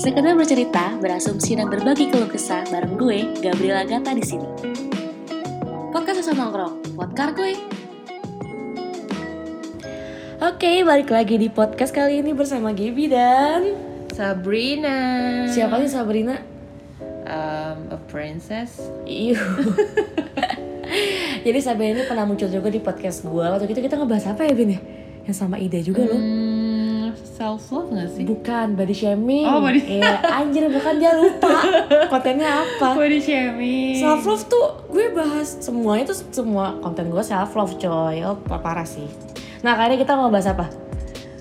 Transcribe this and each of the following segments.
Sekedar bercerita, berasumsi dan berbagi keluh kesah bareng gue, Gabriela Gata di sini. Podcast Sesa Nongkrong, podcast gue. Oke, balik lagi di podcast kali ini bersama Gaby dan Sabrina. siapa sih Sabrina? Um, a princess. Iu. Jadi Sabrina ini pernah muncul juga di podcast gue. Waktu itu kita ngebahas apa ya, Bin ya? Yang sama Ida juga loh. Self love gak sih? Bukan body shaming. Oh, body- Iya, anjir bukan dia lupa kontennya apa. Body shaming. Self love tuh gue bahas semuanya tuh semua konten gue self love coy. Oh, parah sih. Nah, kali ini kita mau bahas apa?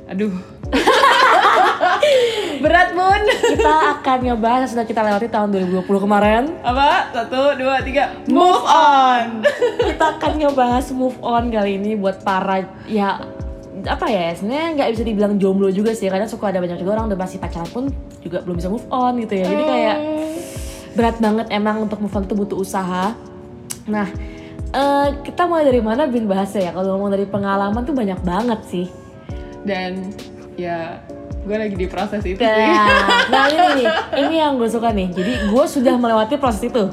Aduh. Berat bun. Kita akan ngebahas sudah kita lewati tahun 2020 kemarin. Apa? Satu, dua, tiga. Move on. Kita akan ngebahas move on kali ini buat para ya apa ya sebenarnya nggak bisa dibilang jomblo juga sih karena suka ada banyak juga orang udah masih pacaran pun juga belum bisa move on gitu ya. Jadi kayak berat banget emang untuk move on tuh butuh usaha. Nah eh, kita mulai dari mana bin bahasa ya? Kalau ngomong dari pengalaman tuh banyak banget sih. Dan ya, gue lagi di proses itu sih. nah, nah ini nih. Ini yang gue suka nih. Jadi gue sudah melewati proses itu.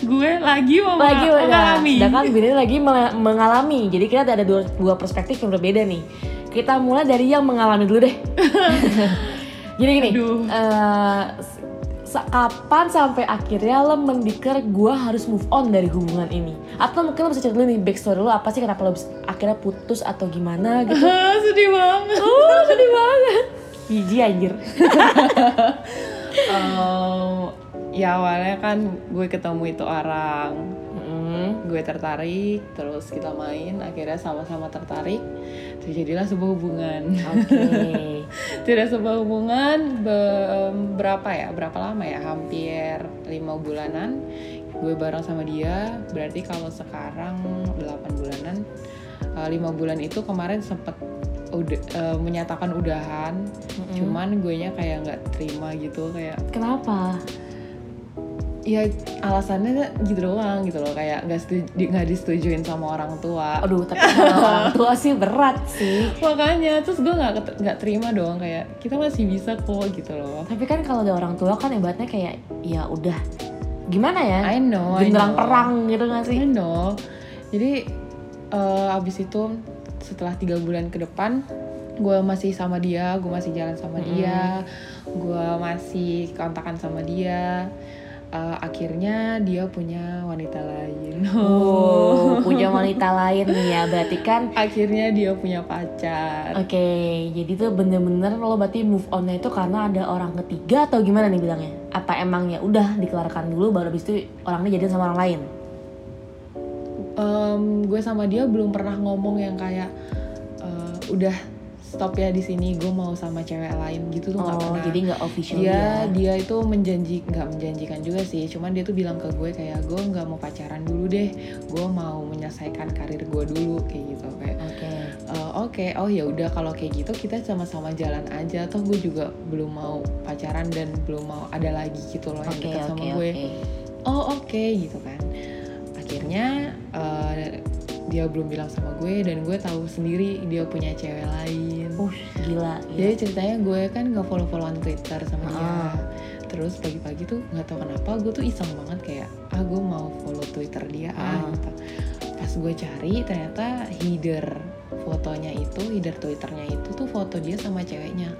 Gue lagi mau lagi nah, mengalami. sedangkan Bin ini lagi mengalami. Jadi kita ada dua, dua perspektif yang berbeda nih. Kita mulai dari yang mengalami dulu deh. Jadi gini Aduh. sa- kapan sampai akhirnya lo mendikar gue harus move on dari hubungan ini? Atau mungkin lo bisa cerita dulu nih backstory lo apa sih kenapa lo akhirnya putus atau gimana gitu? Sedih banget. oh sedih banget Biji anjir. Um, ya awalnya kan gue ketemu itu orang. Mm, gue tertarik terus kita main akhirnya sama-sama tertarik. Terjadilah sebuah hubungan. Oke. Tidak sebuah hubungan be- berapa ya? Berapa lama ya? Hampir lima bulanan. Gue bareng sama dia. Berarti kalau sekarang 8 bulanan. Eh, lima bulan itu kemarin sempet udah eh, menyatakan udahan Mm-mm. cuman gue nya kayak nggak terima gitu kayak kenapa ya alasannya gitu doang gitu loh kayak nggak setuju nggak disetujuin sama orang tua aduh tapi kalau orang tua sih berat sih makanya terus gue nggak nggak terima dong kayak kita masih bisa kok gitu loh Tapi kan kalau ada orang tua kan ibaratnya kayak ya udah gimana ya? I know I Genderang know. perang gitu gak sih? I know jadi eh, abis itu setelah tiga bulan ke depan gue masih sama dia gue masih jalan sama dia gue masih kontakan sama dia Eh, akhirnya dia punya wanita lain Oh, punya wanita lain nih ya. Berarti kan akhirnya dia punya pacar oke, jadi tuh bener-bener lo berarti move on itu karena ada orang ketiga atau gimana nih bilangnya? Apa emang ya udah dikeluarkan dulu baru habis itu orangnya jadian sama orang lain? Em, gue sama dia belum pernah ngomong yang kayak eh, udah stop ya di sini gue mau sama cewek lain gitu tuh nggak Oh, pernah. jadi nggak official dia. ya? dia itu menjanji nggak menjanjikan juga sih. Cuman dia tuh bilang ke gue kayak gue nggak mau pacaran dulu deh. Gue mau menyelesaikan karir gue dulu kayak gitu kayak Oke. "Eh, oke. Oh ya udah kalau kayak gitu kita sama-sama jalan aja. Toh gue juga belum mau pacaran dan belum mau ada lagi gitu loh yang Oke, dekat sama oke, gue. oh oke gitu kan akhirnya eh, dia belum bilang sama gue dan gue tahu sendiri dia punya cewek lain Uh, gila. gila. jadi ceritanya gue kan nggak follow followan twitter sama dia Ah. terus pagi-pagi tuh nggak tahu kenapa gue tuh iseng banget kayak ah gue mau follow twitter dia ah Ah. gitu pas gue cari ternyata header fotonya itu header twitternya itu tuh foto dia sama ceweknya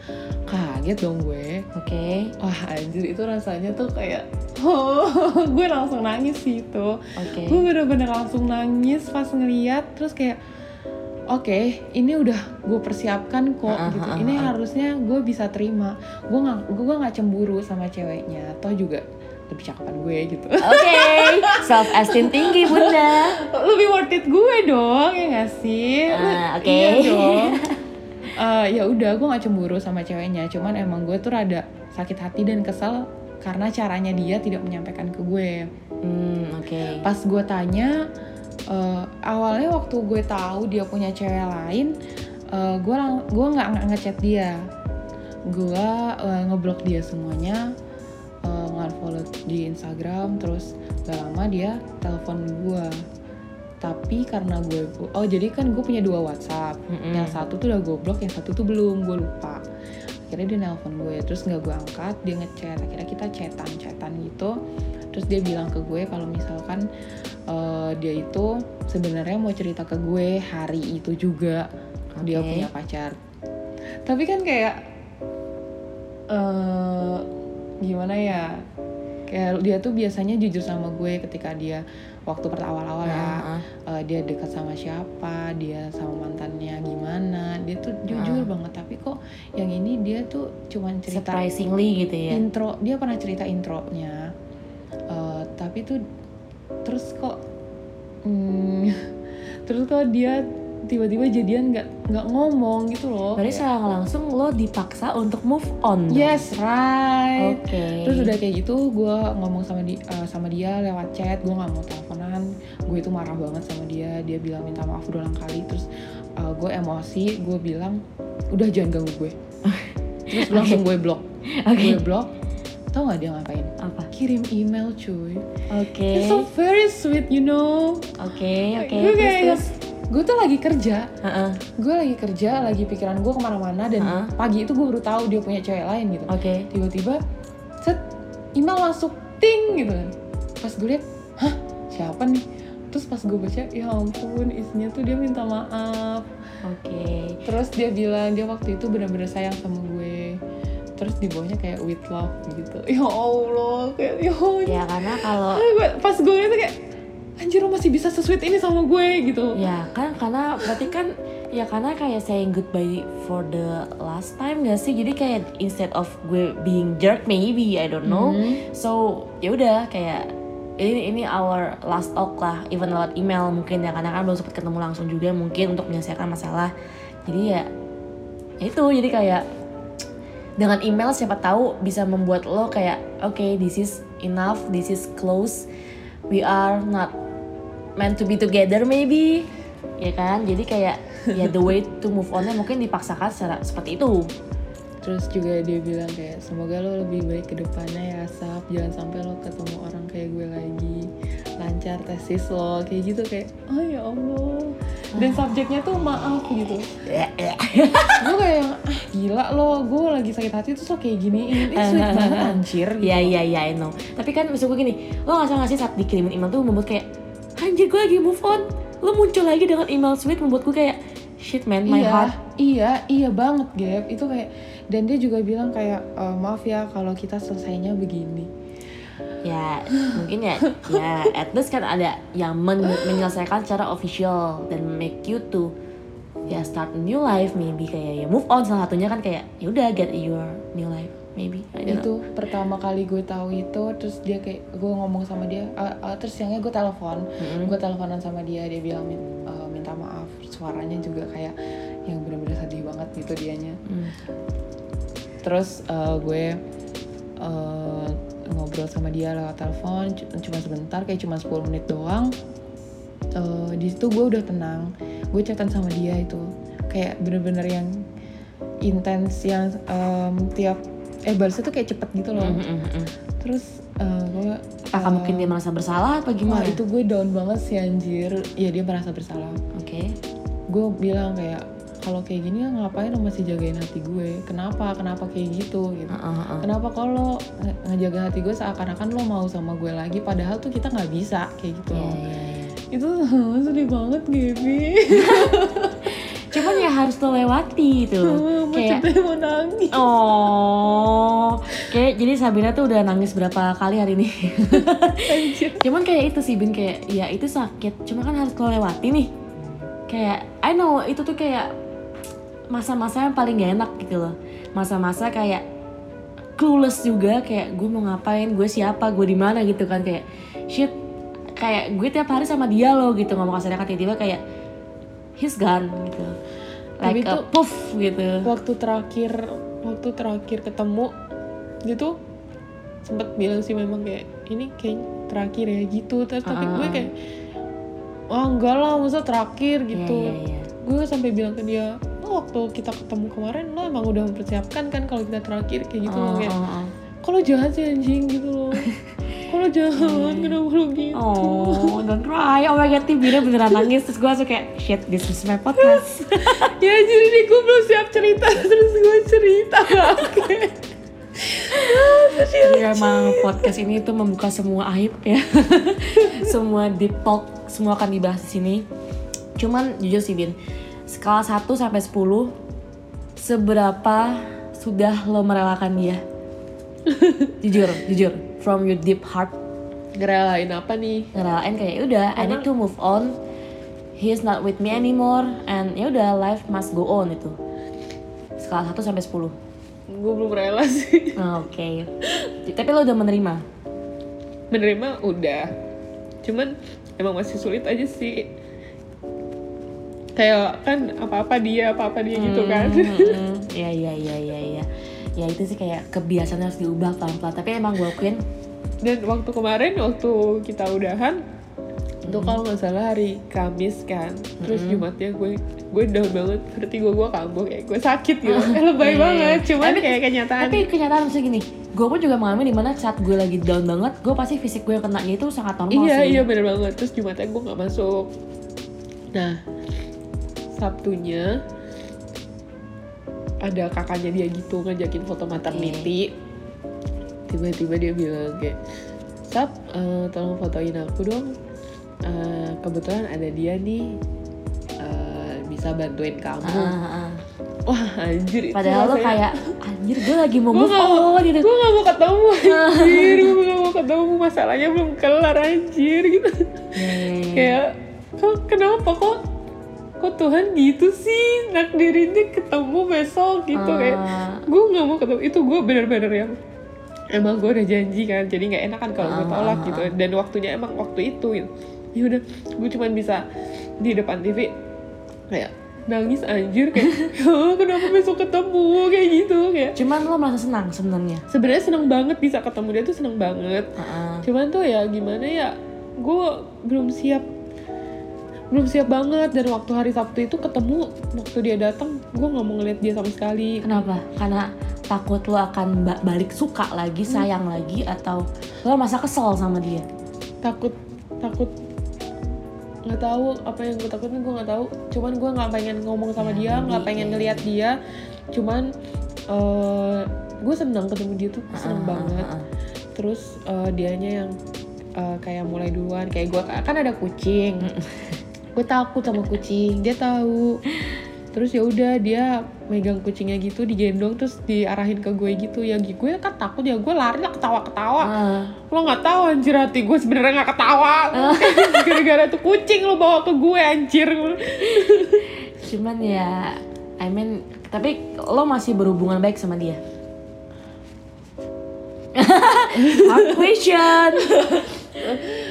kaget dong gue Oke. wah anjir itu rasanya tuh kayak oh gue langsung nangis sih itu Oke. gue bener-bener langsung nangis pas ngeliat terus kayak oke ini udah gue persiapkan kok Ah, gitu ah, ini ah. harusnya gue bisa terima gue nggak gue nggak cemburu sama ceweknya toh juga lebih cakapan gue gitu. Oke, self esteem tinggi bunda. lebih worth it gue dong ya gak sih? Ah, oke. iya dong. Eh, ya udah gue nggak cemburu sama ceweknya. Cuman emang gue tuh rada sakit hati dan kesel karena caranya dia tidak menyampaikan ke gue. Hmm, oke. pas gue tanya eh, awalnya waktu gue tahu dia punya cewek lain eh, gue lang- gue nggak ngechat dia. Gue eh, ngeblok dia semuanya eh, nge-unfollow di Instagram terus gak lama dia telepon gue tapi karena gue oh jadi kan gue punya dua WhatsApp. Mm-mm. yang satu tuh udah gue blok yang satu tuh belum gue lupa. Akhirnya dia nelpon gue terus nggak gue angkat dia ngechat. Akhirnya kita chatan chatan gitu. Terus dia bilang ke gue kalau misalkan eh, dia itu sebenarnya mau cerita ke gue hari itu juga. Dia Oke. punya pacar. Tapi kan kayak eh gimana ya kayak dia tuh biasanya jujur sama gue ketika dia waktu pertama-awal ya Heeh. eh, dia dekat sama siapa, dia sama mantannya gimana, dia tuh jujur banget. Tapi kok yang ini dia tuh cuman cerita surprisingly gitu ya intro, dia pernah cerita intronya. Eh, tapi tuh terus kok, hmm, terus kok dia tiba-tiba jadian nggak nggak ngomong gitu loh. berarti secara langsung lo dipaksa untuk move on? Yes, right. oke Terus udah kayak gitu, gue ngomong sama di, eh, sama dia lewat chat, gue nggak mau teleponan. Gue itu marah banget sama dia. Dia bilang minta maaf berulang kali. Terus gue emosi, gue bilang udah jangan ganggu gue. Terus langsung gue blok. oke Gue blok. Tau gak dia ngapain? apa Kirim email cuy. oke It's so very sweet, you know. oke oke Gue terus kayak, terus gue tuh lagi kerja. Heeh. Gue lagi kerja, lagi pikiran gue ke mana-mana dan Heeh. pagi itu gue baru tahu dia punya cewek lain gitu. oke. Tiba-tiba set email masuk ting gitu kan. Pas gue liat hah? Siapa nih? Terus pas gue baca ya ampun isinya tuh dia minta maaf. Oke. Terus dia bilang dia waktu itu benar-benar sayang sama gue. Terus di bawahnya kayak with love gitu. Ya allah kayak ya ya karena kalau pas gue liat tuh kayak anjir lo masih bisa sesuit ini sama gue gitu Ya kan karena berarti kan ya karena kayak saying goodbye for the last time gak sih? Jadi kayak instead of gue being jerk maybe I don't know. Mhm. So ya udah kayak ini ini our last talk lah, even lewat email mungkin ya karena kan belum sempat ketemu langsung juga mungkin untuk menyelesaikan masalah. Jadi ya ya itu jadi kayak dengan email siapa tahu bisa membuat lo kayak oke this is enough, this is close, we are not meant to be together maybe. Ya kan? Jadi kayak ya the way to move onnya mungkin dipaksakan secara seperti itu. Terus juga dia bilang kayak semoga lo lebih baik ke depannya ya Sap. Jangan sampai lo ketemu orang kayak gue lagi. Lancar tesis lo. Kayak gitu kayak oh ya Allah. Dan subjeknya tuh maaf gitu. Gue kayak yang ah gila lo. Gue lagi sakit hati terus lo kayak gini. Ini sweet banget anjir gitu. Iya iya iya I know. Tapi kan maksud gue gini lo nggak salah nggak sih saat dikirimin email tuh membuat kayak anjir gue lagi move on. Lo muncul lagi dengan email sweet membuat gue kayak shit man my iya, heart. Iya, iya banget Gap. Itu kayak Dan dia juga bilang kayak "Eh, Maaf ya kalau kita selesainya begini. Ya mungkin ya ya at least kan ada yang men- menyelesaikan secara official dan make you to ya start a new life maybe kayak ya move on. Salah satunya kan kayak ya udah get your new life maybe I don't know. itu pertama kali gue tahu itu terus dia kayak gue ngomong sama dia ah, ah, terus siangnya gue telepon Mm-mm. gue teleponan sama dia dia bilang min- eh, minta maaf suaranya juga kayak yang bener-bener sedih banget gitu dianya Hmm. terus eh, gue eh, ngobrol sama dia lewat telepon cu- cuma sebentar kayak cuma 10 menit doang Eh, di situ gue udah tenang gue chatan sama dia itu kayak bener-bener yang intens yang em, tiap eh balasnya tuh kayak cepet gitu loh Mm, mm, mm, mm. terus eh, gue Apakah mungkin dia merasa bersalah Wah gimana? itu gue down banget sih anjir Iya dia merasa bersalah Oke. Gue bilang kayak kalau kayak gini ngapain lo masih jagain hati gue Kenapa? Kenapa kayak gitu gitu Heeh, heeh. Kenapa kalau nge- ngejaga hati gue seakan-akan lo mau sama gue lagi Padahal tuh kita nggak bisa kayak gitu loh iya, iya. Itu sedih banget Gaby Cuman ya harus lo lewati itu. Kayak mau nangis oh, kayak jadi Sabina tuh udah nangis berapa kali hari ini. Cuman kayak itu sih Bin kayak ya itu sakit. Cuma kan harus lo lewati nih. Kayak I know itu tuh kayak masa-masa yang paling gak enak gitu loh. Masa-masa kayak clueless juga kayak gue mau ngapain, gue siapa, gue di mana gitu kan kayak shit kayak gue tiap hari sama dia loh gitu ngomong kasarnya kan tiba-tiba kayak he's gone gitu. Tapi Like a tuh- puff gitu. Waktu terakhir Waktu terakhir ketemu Gitu sempet bilang sih memang kayak Ini kayak terakhir ya gitu Terus tapi Ah, gue ah. kayak Wah enggak lah masa terakhir gitu Iya, iya, iya. gue sampai bilang ke dia oh, waktu kita ketemu kemarin lo emang udah mempersiapkan kan kalau kita terakhir kayak gitu loh Oh, kayak oh, oh. kalau jahat sih anjing gitu loh kalau jahat kenapa lo gitu Oh, don't cry. Oh my god, Tibina beneran nangis. Terus gue langsung kayak, shit, this is my podcast. ya jadi nih gue belum siap cerita terus gue cerita oke Ya, emang podcast ini tuh membuka semua aib ya. semua deep talk, semua akan dibahas di sini. Cuman jujur sih Bin, skala 1 sampai 10 seberapa sudah lo merelakan dia? jujur, jujur, from your deep heart ngerelain apa nih ngerelain kayak "Ya udah I need to move on. He's not with me anymore and ya udah life must go on itu. Skala 1 sampai 10. gue belum rela sih Ah, Oke. Tapi lo udah menerima. menerima udah cuman emang masih sulit aja sih kayak kan apa-apa dia apa-apa dia gitu kan Hmm, Iya iya iya iya iya. Ya itu sih kayak kebiasaan harus diubah pelan-pelan. Tapi emang gue akuin dan waktu kemarin waktu kita udahan itu kalau nggak salah hari Kamis kan. Terus Jumatnya gue gue down banget. Berarti gue gue kambuh kayak gue sakit gitu. Eh, lebay Iya, iya, banget. Cuman Tapi- kayak kenyataan. tapi kenyataan maksudnya gini, gue pun juga mengalami di mana saat gue lagi down banget, gue pasti fisik gue kena itu sangat normal iya sih. iya bener banget. Terus Jumatnya gue nggak masuk. Nah Sabtunya ada kakaknya dia gitu ngajakin foto maternity. Tiba-tiba dia bilang kayak Sap, eh, tolong fotoin aku dong Eh, kebetulan ada dia nih eh, bisa bantuin kamu ah, ah. wah anjir Padahal lo kayak anjir gue lagi mau gue move gak, on gitu. gue gak mau ketemu anjir gue gak mau ketemu masalahnya belum kelar anjir gitu iya. kayak kok kenapa kok kok Tuhan gitu sih nakdirinnya ketemu besok gitu kayak Ah. gue nggak mau ketemu itu gue bener-bener yang emang gue udah janji kan jadi nggak enak kan kalau gue Ah, tolak ah, gitu dan waktunya emang waktu itu gitu ya udah gue cuman bisa di depan TV kayak nangis anjir kayak "Oh, kenapa besok ketemu kayak gitu kayak Cuman lo merasa senang sebenarnya. sebenarnya seneng banget bisa ketemu dia tuh seneng banget Ah, ah. cuman tuh ya gimana ya gue belum siap belum siap banget dan waktu hari Sabtu itu ketemu waktu dia datang gue nggak mau ngeliat dia sama sekali Kenapa? Karena takut lo akan ba- balik suka lagi, sayang lagi, atau lo masa kesel sama dia? takut takut nggak tahu apa yang gue takutin gue nggak tahu. Cuman gue nggak pengen ngomong sama dia nggak jadi pengen kayak- ngeliat dia. Cuman eh gue seneng ketemu dia tuh seneng Ah, banget. ah, ah. terus eh, dianya yang eh, kayak mulai duluan kayak gue kan ada kucing. Gue takut sama kucing dia tahu terus ya udah dia megang kucingnya gitu digendong terus diarahin ke gue gitu ya gue kan takut ya gue lari lah ketawa ketawa Ah. lo nggak tahu anjir hati gue sebenarnya nggak ketawa gara-gara tuh kucing lo bawa ke gue anjir Cuman ya, I mean, tapi lo masih berhubungan baik sama dia. Hard question.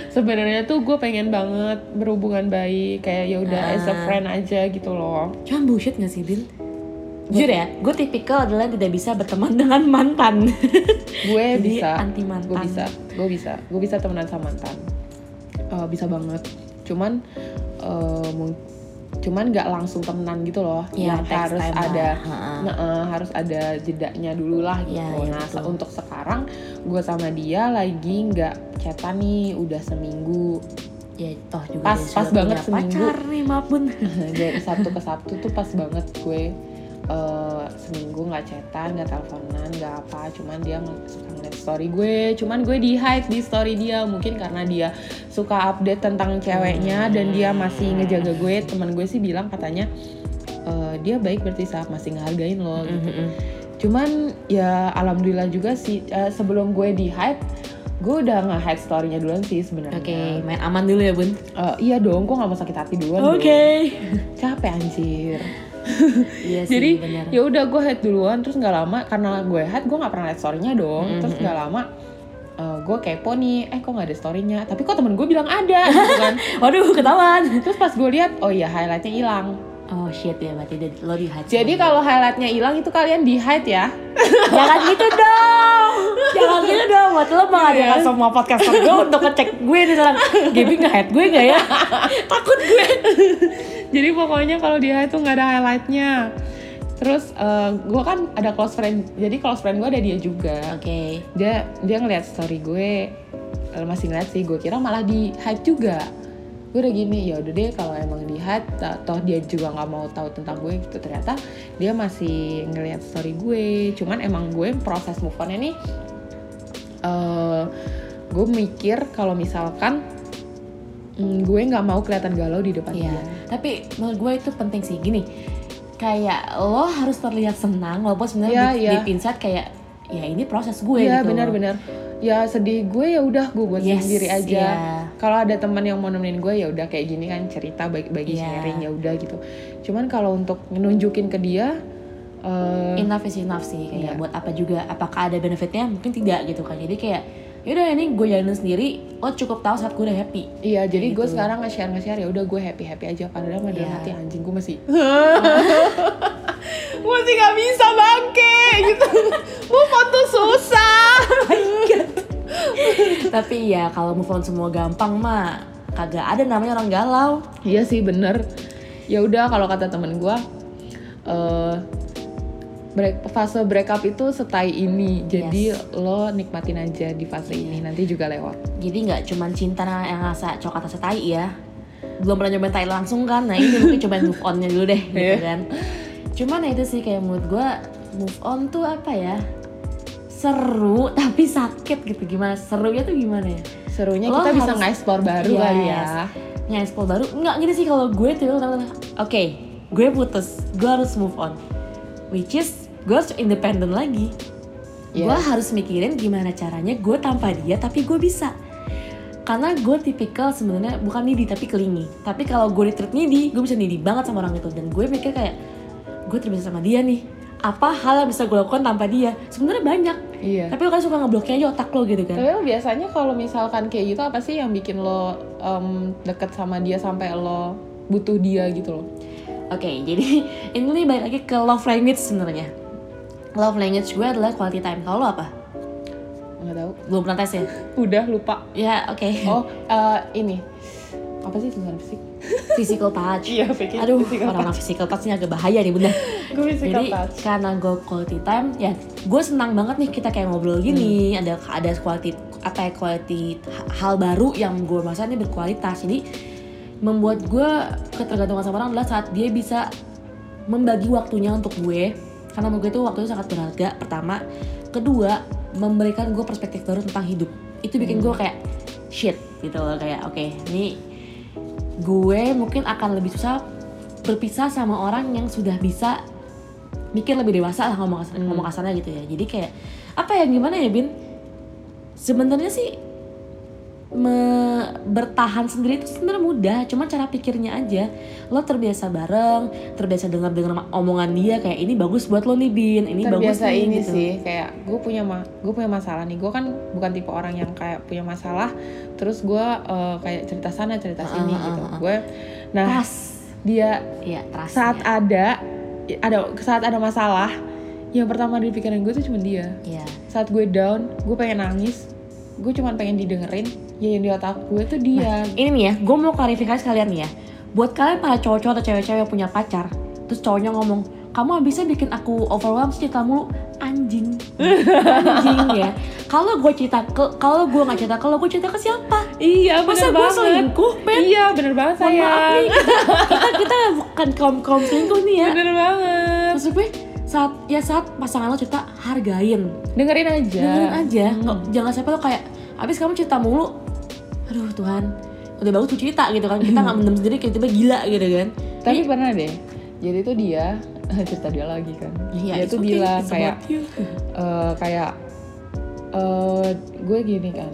Sebenarnya tuh gue pengen banget berhubungan baik kayak ya udah as a Ah. friend aja gitu loh Cuman bullshit gak sih, Bin? Jujur ya, gue tipikal adalah tidak bisa berteman dengan mantan. gue bisa anti mantan. gue bisa gue bisa gue bisa temenan sama mantan Eh, bisa banget cuman mung- cuman nggak langsung temenan gitu loh Iya, yang harus time ada lah. Nah, eh, harus ada jedanya dulu lah gitu Iya, iya, nah betul. untuk sekarang gue sama dia lagi nggak chatan nih udah seminggu Ya toh juga Pas- pas banget seminggu. pacar nih, maaf bun. dari Sabtu ke Sabtu tuh pas banget gue eh, seminggu nggak chatan nggak teleponan nggak apa cuman dia suka ngeliat story gue cuman gue di hide di story dia mungkin karena dia suka update tentang ceweknya dan dia masih ngejaga gue teman gue sih bilang katanya eh, dia baik berarti saat masih ngehargain lo gitu Mm-mm. cuman ya alhamdulillah juga sih eh, sebelum gue di hide gue udah nge-hide story-nya duluan sih sebenarnya Oke, main aman dulu ya bun. Eh, iya dong gue nggak mau sakit hati duluan. Oke. capek anjir Iya sih, jadi ya udah gue head duluan terus nggak lama karena gue head gue nggak pernah liat storynya dong Mm, terus nggak lama eh, gue kepo nih eh kok nggak ada storynya tapi kok temen gue bilang ada gitu kan Waduh, ketahuan. terus pas gue lihat oh iya highlightnya hilang Oh shit ya, berarti lo di hide. jadi kalau highlightnya hilang itu kalian di hide ya jangan gitu dong, jangan gitu dong. Buat lo mengadakan Iya. semua podcaster gue untuk ngecek gue nih sekarang. Gaby nge hide gue nggak ya? Takut gue. Jadi pokoknya kalau di hide tuh nggak ada highlightnya. Terus gue kan ada close friend jadi close friend gue ada dia juga. Oke. dia dia ngeliat story gue eh, masih ngeliat sih. Gue kira malah di hide juga. Gue udah gini ya udah deh kalau emang di hide toh dia juga nggak mau tahu tentang gue gitu. Ternyata dia masih ngelihat story gue. Cuman emang gue proses move on nih eh gue mikir kalau misalkan mm, gue nggak mau kelihatan galau di depan Iya. dia Tapi menurut gue itu penting sih. Gini, kayak lo harus terlihat senang walaupun sebenarnya Iya, di, iya. deep inside kayak ya ini proses gue Iya gitu. benar-benar ya sedih gue ya udah gue buat Yes, sendiri aja iya. kalau ada teman yang mau nemenin gue ya udah kayak gini kan cerita bagi, bagi Iya. sharing ya udah gitu cuman kalau untuk nunjukin ke dia eh, Enough is enough sih. Iya. Kayak buat apa juga? Apakah ada benefitnya? Mungkin tidak gitu kan. Jadi kayak yaudah ini gue jalanin sendiri. Lo cukup tahu saat gue udah happy. iya jadi gue gitu. sekarang nge-share nge-share ya udah gue happy happy aja padahal mah dalam Iya. hati anjing gue masih masih nggak bisa bangke gitu move on tuh susah Tapi ya kalau move on semua gampang mah kagak ada namanya orang galau. Iya sih bener. Ya udah kalau kata temen gue, eh break, fase breakup itu setai ini. Jadi lo nikmatin aja di fase ini. Nanti juga lewat. Jadi nggak cuman cinta yang rasa coklat rasa tai ya. Belum pernah nyobain tai langsung kan. Nah ini mungkin cobain move onnya dulu deh gitu Iya. kan. Cuman itu sih kayak menurut gue move on tuh apa ya? Seru tapi sakit gitu gimana? Serunya tuh gimana ya? Serunya Lo kita bisa nge-explore baru Yes. kali ya. Nge-explore baru nggak gini sih kalau gue tuh. Oke, gue putus, gue harus move on. Which is gue harus independen lagi. Iya. Gue harus mikirin gimana caranya gue tanpa dia tapi gue bisa. Karena gue tipikal sebenarnya bukan needy tapi kelingi. Tapi kalau gue ditreat needy, gue bisa needy banget sama orang itu. Dan gue mikir kayak gue terbiasa sama dia nih. Apa hal yang bisa gue lakukan tanpa dia? Sebenarnya banyak. Iya. Tapi lo kan suka ngebloknya aja otak lo gitu kan. Tapi lo biasanya kalau misalkan kayak gitu apa sih yang bikin lo em, deket sama dia sampai lo butuh dia gitu loh? Oke, jadi ini balik lagi ke love language sebenarnya. Love language gue adalah quality time. Kalau lo apa? Nggak tahu. Belum pernah tes ya? Udah lupa. Ya, oke. Oh eh, ini apa sih tulisan fisik? Physical touch. Iya, pikir Aduh, physical orang-orang physical touch ini agak bahaya nih bunda. Gue physical Jadi touch. karena gue quality time, ya gue senang banget nih kita kayak ngobrol gini, Hmm. ada ada quality apa ya quality ha- hal baru yang gue merasa ini berkualitas. Jadi membuat gue ketergantungan sama orang adalah saat dia bisa membagi waktunya untuk gue, karena menurut gue itu waktunya sangat berharga. Pertama, kedua memberikan gue perspektif baru tentang hidup. Itu bikin Hmm. gue kayak shit gitu loh kayak oke ini gue mungkin akan lebih susah berpisah sama orang yang sudah bisa mikir lebih dewasa lah ngomong kasar, Hmm. ngomong kasarnya gitu ya jadi kayak apa ya gimana ya bin sebenarnya sih me- bertahan sendiri itu sebenarnya mudah cuman cara pikirnya aja lo terbiasa bareng terbiasa dengar dengar omongan dia kayak ini bagus buat lo nih bin ini bagus terbiasa nih ini gitu. sih kayak gue punya ma gue punya masalah nih gue kan bukan tipe orang yang kayak punya masalah terus gue eh, kayak cerita sana cerita Ah, sini ah, gitu ah, gue nah trust dia trust saat ya. ada ada saat ada masalah yang pertama di pikiran gue tuh cuma dia Iya. saat gue down gue pengen nangis gue cuma pengen didengerin ya yang di otak gue tuh dia ini nih ya, gue mau klarifikasi kalian nih ya. Buat kalian para cowok-cowok atau cewek-cewek yang punya pacar, terus cowoknya ngomong, kamu bisa bikin aku overwhelmed cerita mulu, anjing, anjing ya. Kalau gue cerita ke, kalau gue nggak cerita lo, gue cerita ke siapa? iya Masa gue selingkuh, men? iya bener banget sayang nih, kita, kita, kita bukan kaum kaum selingkuh nih ya. bener banget Maksud gue saat ya saat pasangan lo cerita hargain, dengerin aja dengerin aja, Hmm. Nggak- jangan sampai lo kayak, abis kamu cerita mulu, aduh Tuhan, udah bagus tuh cerita gitu kan, kita nggak mendem sendiri kayak tiba gila gitu kan. Tapi pernah deh. Jadi tuh dia cerita dia lagi kan. Iya, dia it's tuh okay, bilang kayak eh, kayak eh gue gini kan.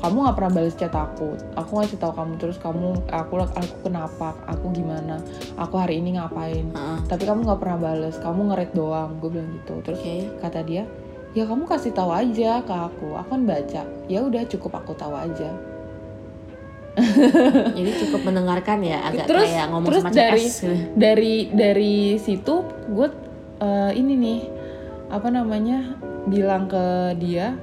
Kamu nggak pernah balas chat aku. Aku ngasih tahu kamu terus kamu aku aku kenapa? Aku gimana? Aku hari ini ngapain? Heeh. Tapi kamu nggak pernah balas. Kamu ngerit doang. Gue bilang gitu. Terus Oke. kata dia, ya kamu kasih tahu aja ke aku. Aku kan baca. Ya udah cukup aku tahu aja. Jadi cukup mendengarkan ya, agak Terus- kayak ngomong terus sama dari- CS dari dari situ gue eh, ini nih apa namanya bilang ke dia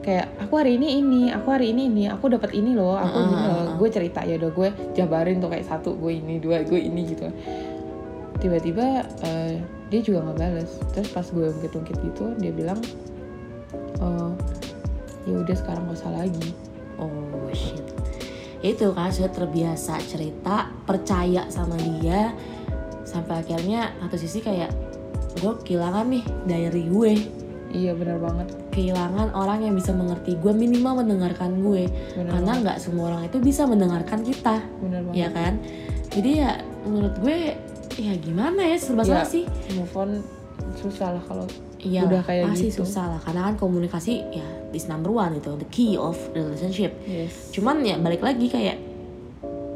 kayak aku hari ini ini aku hari ini ini aku dapat ini loh aku mm, loh mm. gue cerita ya udah gue jabarin tuh kayak satu gue ini dua gue ini gitu. Tiba-tiba eh, dia juga nggak bales. Terus pas gue ungkit-ungkit gitu dia bilang eh, ya udah sekarang gak usah lagi. Oh shit. itu kan sudah terbiasa cerita percaya sama dia sampai akhirnya satu sisi kayak gue kehilangan nih diary gue. Iya benar banget kehilangan orang yang bisa mengerti gue minimal mendengarkan gue. Benar karena nggak semua orang itu bisa mendengarkan kita. Banget ya kan? Jadi ya menurut gue ya gimana ya serba Ya. salah sih. move on susah lah kalau Iya, Udah kayak pasti gitu. susah lah. Karena kan komunikasi ya is number one itu the key of relationship. yes. Cuman ya balik lagi kayak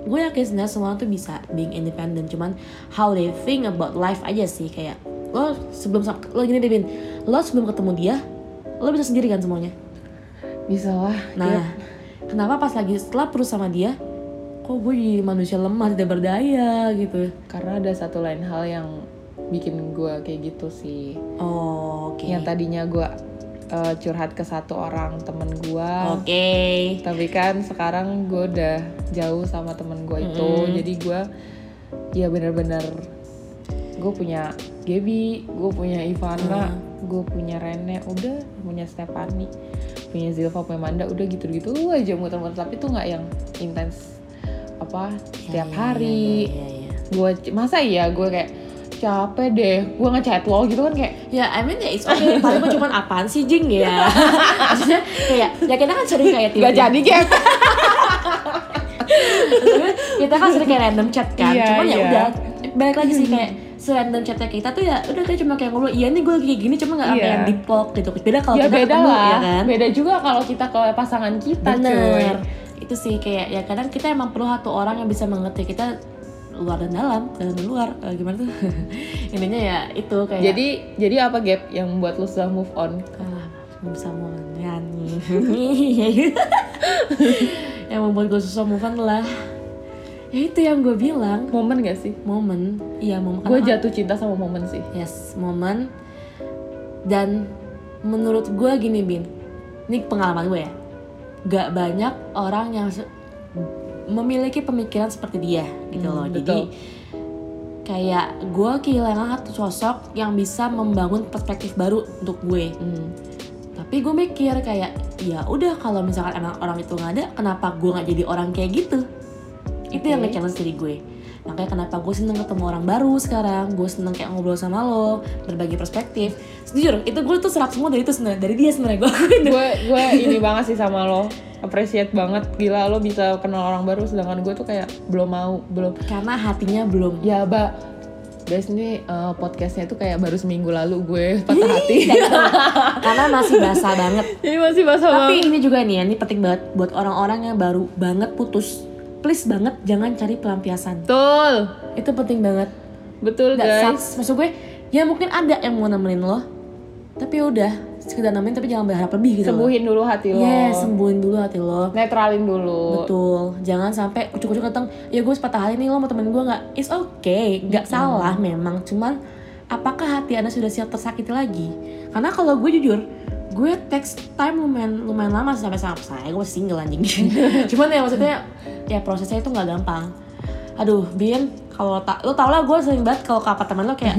gue yakin sebenarnya semua orang tuh bisa being independent. Cuman how they think about life aja sih. Kayak lo sebelum lo gini deh Bin. Lo sebelum ketemu dia lo bisa sendiri kan semuanya? Bisa lah nah Kayak- kenapa pas lagi setelah perus sama dia kok gue jadi manusia lemah tidak berdaya gitu? Karena ada satu lain hal yang bikin gue kayak gitu sih. Oh, oke. Yang tadinya gue uh, curhat ke satu orang temen gue oke. tapi kan sekarang gue udah jauh sama temen gue itu. Mm-mm. jadi gue ya bener-bener gue punya Gaby gue punya Ivana gue punya Rene udah punya Stephanie punya Zilva punya Manda udah gitu-gitu aja muter-muter tapi tuh nggak yang intens apa setiap Ya, hari ya, ya, ya. gue masa iya gue kayak capek deh gue ngechat lo gitu kan kayak Ya, I mean ya it's okay. Paling mah cuman apaan sih Jing ya? Maksudnya kayak ya kita kan sering kayak gak jadi kayak kita kan sering kayak random chat kan. Iya, cuman ya iya. udah balik lagi sih kayak serandom chatnya kita tuh ya udah kayak cuma kayak ngobrol iya nih gue lagi kayak gini cuma nggak Iya. yang deep talk gitu beda kalau ya kita beda ketemu lah. ya kan? Beda juga kalau kita ke pasangan kita cuy. Bener itu sih kayak ya kadang kita emang perlu satu orang yang bisa mengerti kita luar dan dalam dalam dan luar Eh, gimana tuh? Intinya ya itu kayak jadi jadi apa gap yang membuat lu sudah move on? Ah, bisa mau nyanyi yang membuat gue susah move on lah ya itu yang gue bilang. Momen gak sih? Momen. Iya momen. Gue Karena- jatuh cinta sama momen sih. Yes momen. Dan menurut gue gini bin. Ini pengalaman gue ya. Gak banyak orang yang memiliki pemikiran seperti dia gitu Hmm, loh betul. jadi kayak gue kehilangan satu sosok yang bisa membangun perspektif baru untuk gue. Hmm. tapi gue mikir kayak ya udah kalau misalkan emang orang itu nggak ada kenapa gue nggak jadi orang kayak gitu itu yang nge-challenge diri gue. Makanya kenapa gue seneng ketemu orang baru sekarang gue seneng kayak ngobrol sama lo berbagi perspektif. Jujur itu gue tuh serap semua dari itu sebenarnya dari dia sebenarnya gue. Gue gue ini banget sih sama lo. Appreciate banget. Gila lo bisa kenal orang baru sedangkan gue tuh kayak belum mau belum. Karena hatinya belum. Ya ba. Guys ini uh, podcastnya tuh kayak baru seminggu lalu gue patah hati. Dan itu- karena masih basah banget. Ini masih basah tapi banget. ini juga nih ya ini penting banget buat orang-orang yang baru banget putus please banget jangan cari pelampiasan betul itu penting banget betul That guys sucks. Maksud gue, ya mungkin ada yang mau nemenin lo, tapi ya udah sekedar nemenin tapi jangan berharap lebih gitu. sembuhin dulu hati lo. Yes, sembuhin dulu hati lo. netralin dulu Betul, jangan sampai ucuk-ucuk datang. Ya gue sepatah hati nih lo mau temenin gue nggak? It's okay, nggak salah memang. Cuman apakah hati anda sudah siap tersakiti lagi? Karena kalau gue jujur, gue text time lumayan lumayan lama sampai sama saya. Gue single anjing. Cuman ya maksudnya ya prosesnya itu nggak gampang. Aduh, Bin, kalau tak lo tau lah gue sering banget kalau ke apartemen lo kayak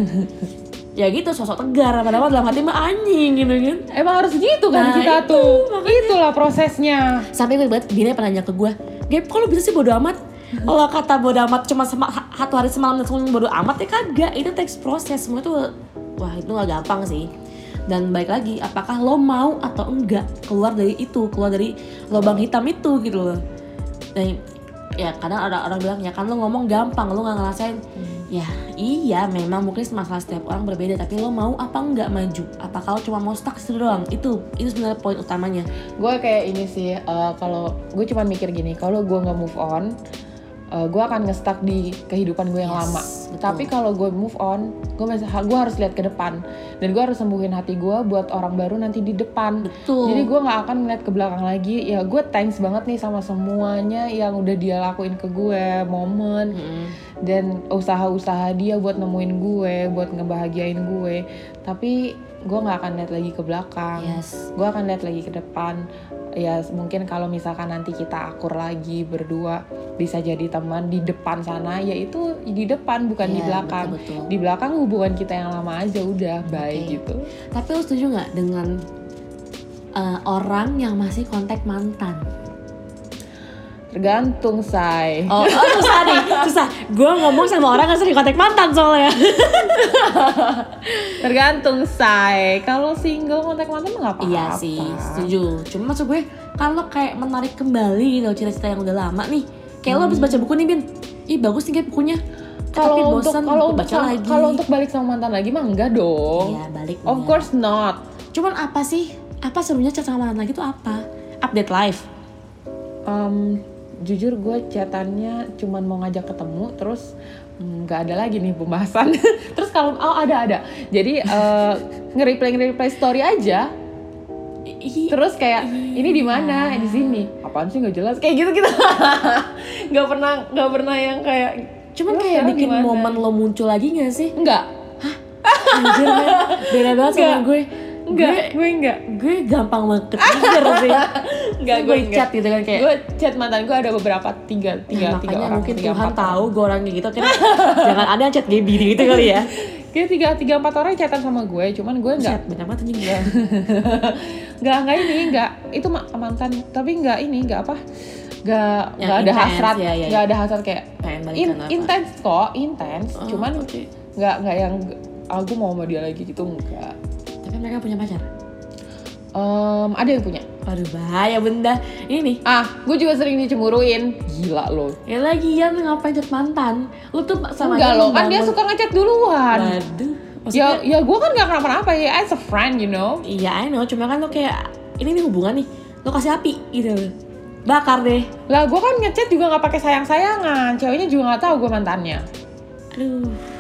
ya gitu sosok tegar padahal dalam hati mah anjing gitu kan. Emang harus gitu kan Nah, kita itu, tuh. makanya. itulah prosesnya. Sampai gue banget Dina pernah nanya ke gue Gap kok lo bisa sih bodo amat? Kalau kata bodo amat cuma satu hari semalam semalam bodo amat ya kagak. Itu teks proses semua tuh wah itu nggak gampang sih dan baik lagi apakah lo mau atau enggak keluar dari itu keluar dari lubang hitam itu gitu loh. Dan ya kadang ada orang bilang ya kan lo ngomong gampang lo nggak ngerasain. Ya iya memang mungkin masalah setiap orang berbeda tapi lo mau apa enggak maju? Apakah lo cuma mau stuck situ doang? Itu itu sebenarnya poin utamanya. Gue kayak ini sih eh, kalau gue cuma mikir gini kalau gue nggak move on eh, gue akan ngestak di kehidupan gue yang Yes, lama. betul. tapi kalau gue move on gue masih gue harus lihat ke depan. Dan gue harus sembuhin hati gue buat orang baru nanti di depan. Betul. Jadi gue nggak akan ngeliat ke belakang lagi. Ya gue thanks banget nih sama semuanya yang udah dia lakuin ke gue momen. Mm-mm. dan usaha-usaha dia buat nemuin gue buat ngebahagiain gue tapi gue nggak akan lihat lagi ke belakang. Yes. Gue akan lihat lagi ke depan. Ya mungkin kalau misalkan nanti kita akur lagi berdua bisa jadi teman di depan sana ya itu di depan bukan di Iya, belakang. betul-betul. di belakang hubungan kita yang lama aja udah baik gitu. Tapi lo setuju nggak dengan uh, orang yang masih kontak mantan? Tergantung, say. Oh, oh susah nih, susah. Gue ngomong sama orang yang sering kontak mantan soalnya. Tergantung, say. Kalau single kontak mantan mah nggak apa-apa. Iya sih, setuju. Cuma maksud gue, kalau kayak menarik kembali gitu cerita-cerita yang udah lama nih. Kayak lo habis baca buku nih, Bin. Ih, bagus nih kayak bukunya. Tapi Kalau untuk kalau untuk baca lagi. kalau untuk balik sama mantan lagi mah enggak dong. Iya, balik. Of bener. course not. Cuman apa sih? Apa serunya chat sama mantan lagi tuh apa? Update live. Em, jujur gue chatannya cuman mau ngajak ketemu terus mm, nggak ada lagi nih pembahasan. Terus kalau oh ada ada. Jadi eh, nge-reply nge-reply story aja. Terus kayak ini di mana? Di sini. Apaan sih? Nggak jelas. Kayak gitu gitu nggak pernah nggak pernah yang kayak Cuman "Lo kayak bikin gimana?" momen lo muncul lagi gak sih? enggak Anjir, men. beda banget sama gue. Enggak. Gue, gue enggak. Gue gampang banget ke-trigger sih. enggak gue gue chat gitu kan kayak. gue chat mantan gue ada beberapa tiga tiga Nah, tiga orang mungkin tiga, Tuhan tahu gue orang kayak gitu kan. Jangan ada yang chat Gaby gitu kali ya. Kayak tiga tiga empat orang chatan sama gue cuman gue enggak. Chat banyak banget anjing. Gue nggak nggak ini nggak itu ma- mantan tapi nggak ini nggak apa. Nggak Yang nggak ada intens, hasrat ya, ya, nggak ya. ada hasrat kayak in, intens kok intens. Oh, cuman oke. nggak nggak yang aku mau sama dia lagi gitu enggak tapi mereka punya pacar? Em, ada yang punya. Aduh bahaya benda ini nih. Ah gue juga sering dicemburuin. Gila loh ya lagi ya ngapain chat mantan? Lu tuh sama enggak loh kan dia suka ngechat duluan. Waduh ya maksudnya ya gue kan nggak kenapa-napa ya. As a friend you know. Iya I know. Cuma kan lo kayak ini nih hubungan nih. Lo kasih api gitu. Bakar deh. Lah gue kan ngechat juga nggak pakai sayang-sayangan. Ceweknya juga nggak tahu gue mantannya. Aduh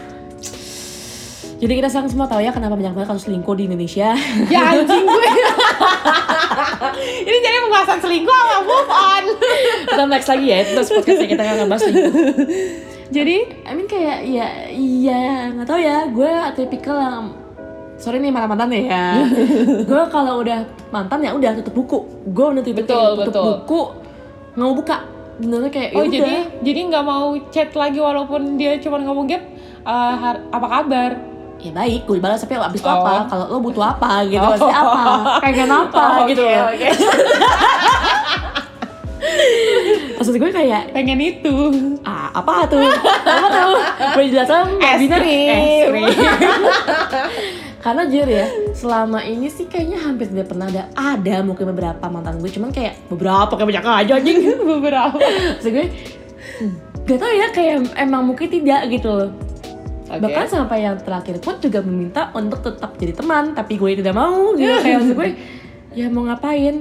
jadi kita sekarang semua tahu ya kenapa banyak banget kasus selingkuh di Indonesia. Ya anjing. Gue ini jadi pembahasan selingkuh sama move on. Kita next lagi ya itu podcastnya kita nggak ngebahas selingkuh jadi I mean kayak ya iya nggak tahu ya. Gue tipikal yang sorry nih mana mantan ya. Gue kalau udah mantan ya udah tutup buku. Gue udah tipikal Betul, yang tutup betul. buku nggak mau buka. Benernya kayak oh ya jadi udah. jadi nggak mau chat lagi walaupun dia cuma ngomong gap har- apa kabar ya baik gue balas tapi abis itu Oh. apa kalau lo butuh apa? Gitu Oh. maksudnya apa? Pengen apa? Oh, gitu oke, ya. maksud gue kayak pengen itu. Ah apa tuh? Apa tuh? Gue jelasin Es biner krim. karena jujur ya selama ini sih kayaknya hampir tidak pernah ada ada mungkin beberapa mantan gue cuman kayak beberapa kayak banyak aja anjing. Beberapa. Maksud gue hmm, gak tau ya kayak emang mungkin tidak gitu loh Oke. bahkan sampai yang terakhir pun juga meminta untuk tetap jadi teman tapi gue tidak mau gitu. Kayak maksud gue ya mau ngapain?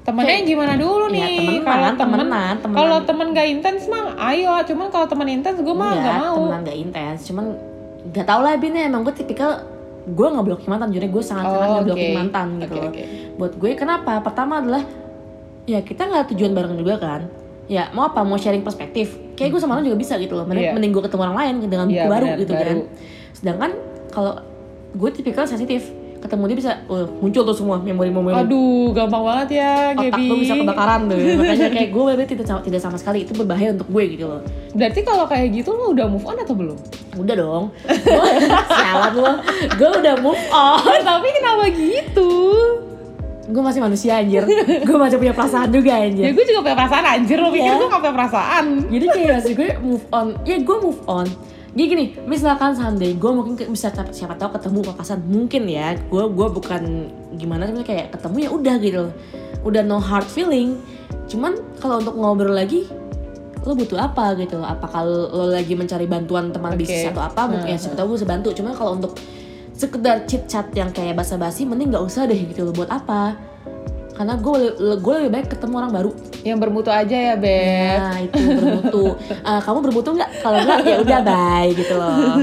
Temennya Kayak- gimana dulu Ya, nih? temenan, kalau temen temenan, kalau temen gak intens mah ayo. Cuman kalau temen intens gue mah Enggak, nggak mau. teman gak intens. Cuman gak tau lah Bin ya, emang gue tipikal gue nggak blocking mantan jujur gue sangat sangat Oh, nggak blocking oke. mantan gitu loh. oke. buat gue kenapa? Pertama adalah ya kita nggak tujuan bareng juga kan ya mau apa? Mau sharing perspektif. Kayak gue sama lo juga bisa gitu loh. Mending, Iya. mending gue ketemu orang lain dengan buku Iya, baru benar, gitu baru. kan. Sedangkan kalau gue tipikal sensitif. Ketemu dia bisa uh, muncul tuh semua memori-memori. Aduh gampang banget ya otak tuh bisa kebakaran tuh. Makanya kayak gue bener tidak sama, tidak sama sekali. Itu berbahaya untuk gue gitu loh. Berarti kalau kayak gitu lo udah move on atau belum? Udah dong. Gua- sialan lo gue udah move on. Tapi kenapa gitu gue masih manusia anjir. Gue masih punya perasaan juga ya anjir gue juga punya perasaan anjir. Lo pikir Iya. gue gak punya perasaan. Jadi kayak maksud gue move on. Ya gue move on. Jadi gini misalkan someday gue mungkin bisa siapa, siapa tahu ketemu papasan mungkin ya gue gue bukan gimana sebenarnya kayak ketemu ya udah gitu. Udah no hard feeling. Cuman kalau untuk ngobrol lagi lo butuh apa gitu? Loh apa kalau lo lagi mencari bantuan teman Oke. bisnis atau apa? Mungkin ya siapa tahu gue bisa bantu. Cuman kalau untuk sekedar chit chat yang kayak basa-basi mending nggak usah deh gitu loh buat apa karena gue gue lebih baik ketemu orang baru yang bermutu aja ya beb Nah itu bermutu. Eh, kamu bermutu nggak? Kalau nggak ya udah bye gitu loh.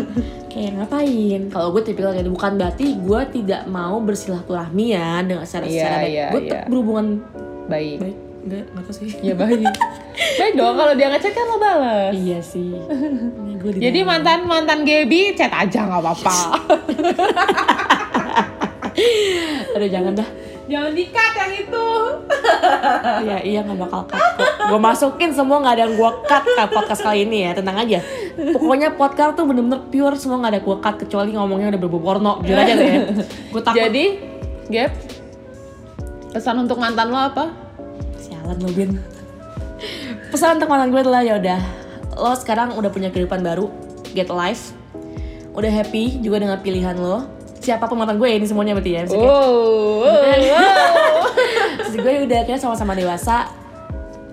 Kayak ngapain? Kalau gue tipikal kayak gitu. bukan berarti gue tidak mau bersilaturahmi ya dengan secara secara baik. iya, gue tetap berhubungan baik baik. Enggak, enggak sih. ya baik baik dong kalau dia ngechat kan lo balas iya sih. Jadi mantan mantan Gaby chat aja nggak apa-apa Aduh jangan dah. jangan dikat yang itu Iya iya nggak bakal cut kok. Gue masukin semua nggak ada yang gue cut kan podcast kali ini ya. Tenang aja. Pokoknya podcast tuh bener-bener pure semua nggak ada gue cut kecuali ngomongnya udah berbau porno. Jujur aja deh. Gue takut. jadi Gap pesan untuk mantan lo apa Sialan lo Bin pesan untuk mantan gue adalah ya udah lo sekarang udah punya kehidupan baru get life udah happy juga dengan pilihan lo. Siapa pun mantan gue ini semuanya berarti ya maksudnya kayak- Oh, Terus gue udah kayak sama-sama dewasa.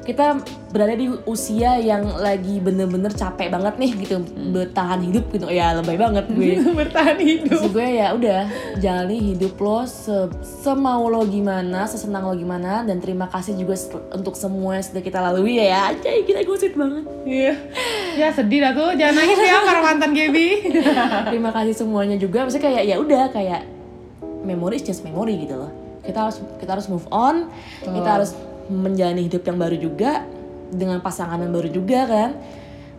Kita berada di usia yang lagi bener-bener capek banget nih gitu bertahan hidup gitu ya lebay banget gue bertahan hidup. Terus gue ya udah jalani hidup lo se semau lo gimana, sesenang lo gimana dan terima kasih juga untuk semua yang sudah kita lalui ya ya. Anjay, kita gue sweet banget. Iya. Ya sedih dah tuh, jangan nangis ya para mantan Gaby. terima kasih semuanya juga. Maksudnya kayak ya udah kayak memory is just memory gitu loh. Kita harus kita harus move on. Kita harus menjalani hidup yang baru juga dengan pasangan yang baru juga kan.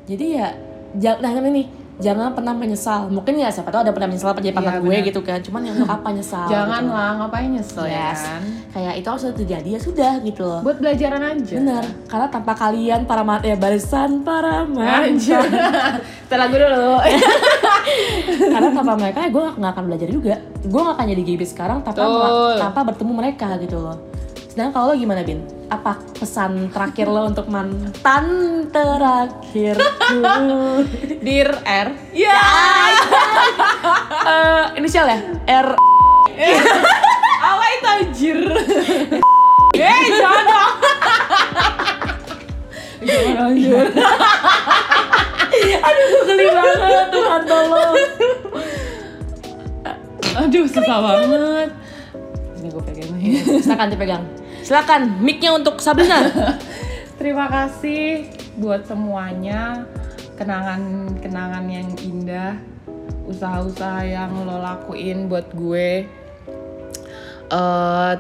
Jadi ya jangan nah ini jangan pernah menyesal. Mungkin ya siapa tahu ada pernah menyesal jadi pacar Iya, gue benar. gitu kan. Cuman yang untuk apa nyesal? Jangan gitu. lah, ngapain nyesel ya Yes. kan? Kayak itu harus terjadi ya sudah gitu loh. Buat belajaran aja. Bener, karena tanpa kalian para mat ya barisan para mantan. Setelah gue dulu. karena tanpa mereka ya gue gak, akan belajar juga. Gue gak akan jadi GB sekarang tanpa tanpa bertemu mereka gitu loh. Sedangkan kalau lo gimana Bin? Apa pesan terakhir lo untuk mantan terakhirku? Dir R. Ya. Eh, inisial ya? R. Apa itu anjir? Eh, jangan dong. Jangan anjir. Aduh, geli banget Tuhan tolong. Aduh, susah banget. Ini gue pegang Silakan dipegang. Silakan, mic-nya untuk Sabrina. Terima kasih buat semuanya kenangan-kenangan yang indah, usaha-usaha yang lo lakuin buat gue. Eh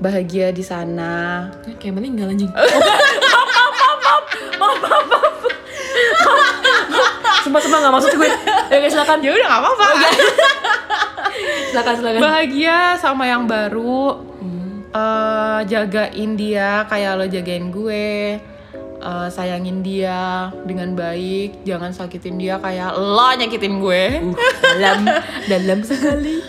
bahagia di sana. Kayak meninggal anjing. Sumpah sumpah gak maksud gue. Ya guys silakan. Ya udah nggak apa-apa. Silakan silakan. Bahagia sama yang baru. Eh, jagain dia kayak lo jagain gue. Eh, sayangin dia dengan baik. Jangan sakitin dia kayak lo nyakitin gue. Uh, dalam dalam sekali.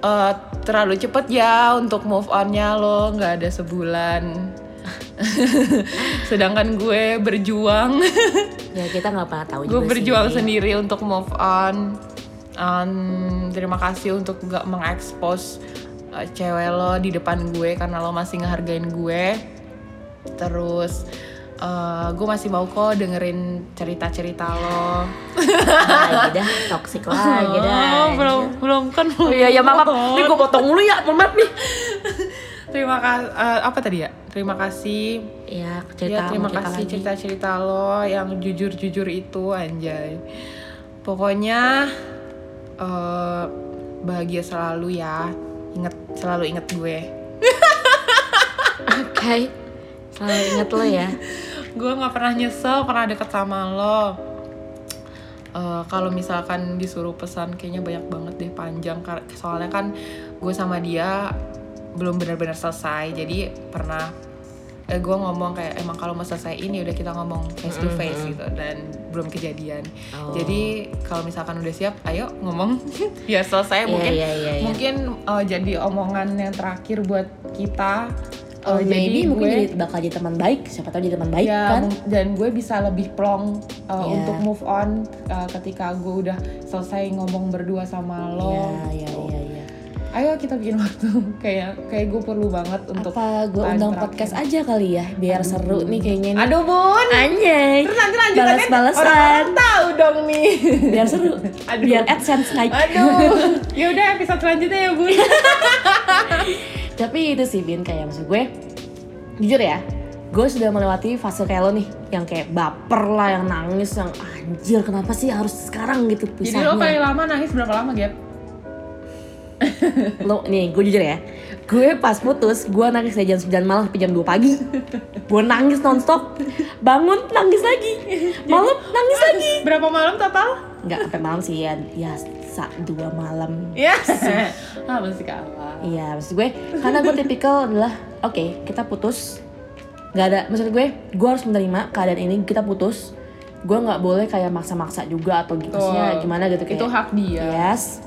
Eh, terlalu cepet ya untuk move onnya lo nggak ada sebulan. Sedangkan gue berjuang, Ya kita nggak pernah tahu gue berjuang sih. sendiri untuk move on. Um, terima kasih untuk nggak mengekspos uh, cewek lo di depan gue karena lo masih ngehargain gue. Terus uh, gue masih mau kok dengerin cerita-cerita lo. Lagi dah, toxic lagi dah. Oh, belum belum kan. Oh iya ya maaf. Ini gue potong dulu ya, maaf nih. Terima kasih. apa tadi ya? Terima kasih Ya, Ya, cerita terima sama kita kasih lagi. cerita-cerita lo yang jujur-jujur itu anjay. Pokoknya eh, bahagia selalu ya. Ingat selalu inget gue. Oke. Selalu inget lo ya. Gue nggak pernah nyesel pernah deket sama lo. Eh, kalau misalkan disuruh pesan kayaknya banyak banget deh panjang soalnya kan gue sama dia belum benar-benar selesai jadi pernah eh, gue ngomong kayak emang kalau mau selesai ini udah kita ngomong face to face gitu dan belum kejadian Oh. jadi kalau misalkan udah siap ayo ngomong biar selesai Iya, mungkin iya, iya, iya. mungkin eh, jadi omongan yang terakhir buat kita Oh, maybe jadi mungkin gue- jadi bakal jadi teman baik. Siapa tahu jadi teman baik ya, kan? dan gue bisa lebih plong uh, Iya. untuk move on uh, ketika gue udah selesai ngomong berdua sama lo. Gitu. iya, iya. Ayo kita bikin waktu kayak kayak gue perlu banget untuk Apa gue undang terakhir. podcast aja kali ya, biar seru nih kayaknya nih. Aduh bun, Anjay. terus nanti lanjutannya Balas-balasan. orang-orang tahu dong nih. Biar seru. Aduh. Biar AdSense naik. Aduh, ya udah episode selanjutnya ya bun. Tapi itu sih Bin kayak maksud gue Jujur ya Gue sudah melewati fase kayak lo nih Yang kayak baper lah, yang nangis Yang anjir kenapa sih harus sekarang gitu Jadi lo paling pisahnya lama nangis berapa lama Gap? Lo nih gue jujur ya. Gue pas putus, gue nangis dari jam 9 malam sampai jam 2 pagi. Gue nangis nonstop. Bangun, nangis lagi. Malam, nangis lagi. Berapa malam total? Nggak sampai malam sih ya Ya, sa dua malam. Ya, ah masih kalah. Iya, maksud gue karena gue tipikal adalah oke kita putus. Nggak ada maksud gue gue harus menerima keadaan ini kita putus. Gue nggak boleh kayak maksa-maksa juga atau gitu Betul. gimana gitu kayak Itu hak dia. yes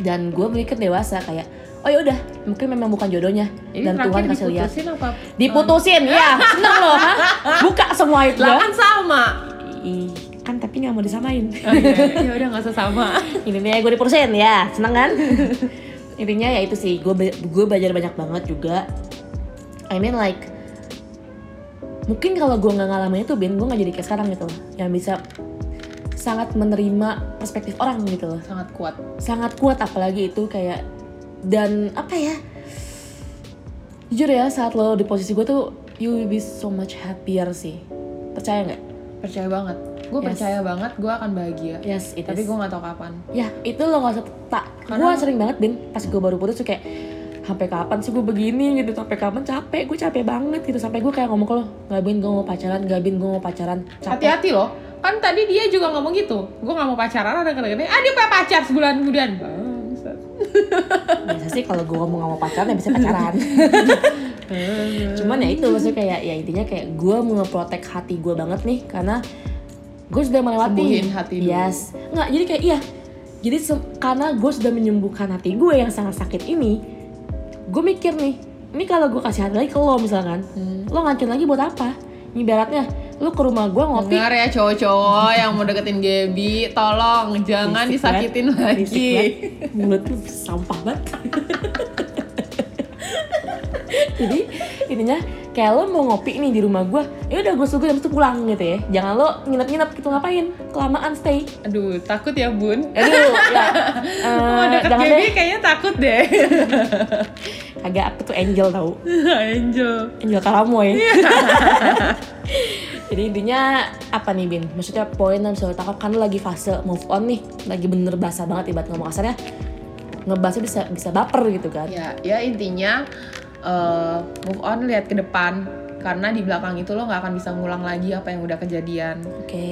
dan gue berpikir dewasa kayak oh ya udah mungkin memang bukan jodohnya Ini dan Tuhan kasih lihat diputusin apa? diputusin ya seneng loh hah? buka semua itu Lah kan sama. Ih, kan tapi nggak mau disamain Oh, iya. ya udah nggak usah sama. ini nih gue diputusin ya seneng kan intinya ya itu sih gue gue belajar banyak banget juga I mean like mungkin kalau gue nggak ngalamin itu bin gue nggak jadi kayak sekarang gitu yang bisa sangat menerima perspektif orang gitu loh Sangat kuat. sangat kuat apalagi itu kayak dan apa ya jujur ya saat lo di posisi gue tuh you will be so much happier sih percaya nggak Percaya banget. Gue Yes. percaya banget gue akan bahagia. yes it Tapi gue nggak tahu kapan. ya itu lo nggak usah tak gue sering banget bin pas gue baru putus tuh kayak sampai kapan sih gue begini gitu sampai kapan capek gue capek banget gitu sampai gue kayak ngomong ke lo nggak bin gue mau pacaran nggak bin gue mau pacaran Hati-hati loh. Kan tadi dia juga ngomong gitu. Gue nggak mau pacaran ada kata ah dia punya pacar sebulan kemudian. Biasa sih kalau gue ngomong nggak mau pacaran ya bisa pacaran cuman ya itu maksudnya kayak ya intinya kayak gue mau ngeprotek hati gue banget nih karena gue sudah melewati Sembuhin hati dulu. yes nggak jadi kayak iya jadi karena gue sudah menyembuhkan hati gue yang sangat sakit ini gue mikir nih ini kalau gue kasih hati lagi ke lo misalkan Hmm. lo ngancurin lagi buat apa ibaratnya lo ke rumah gue ngopi Dengar ya cowok-cowok yang mau deketin Gaby, tolong jangan Berisik disakitin lagi. banget. mulut lu sampah banget jadi intinya kayak lo mau ngopi nih di rumah gue ya udah gue habis itu pulang gitu ya. Jangan lo nginep-nginep gitu ngapain? Kelamaan stay. Aduh, takut ya bun. aduh ya. Eh, Mau deket jangan Gaby deh. kayaknya takut deh. agak aku tuh angel tau. Angel. angel karamoy. Jadi intinya apa nih bin? Maksudnya poin yang bisa lo tangkap kan lo lagi fase move on nih. Lagi bener basah banget ibarat ngomong kasarnya. Ngebahasnya bisa bisa baper gitu kan. Ya, ya intinya eh, move on lihat ke depan karena di belakang itu lo nggak akan bisa ngulang lagi apa yang udah kejadian. oke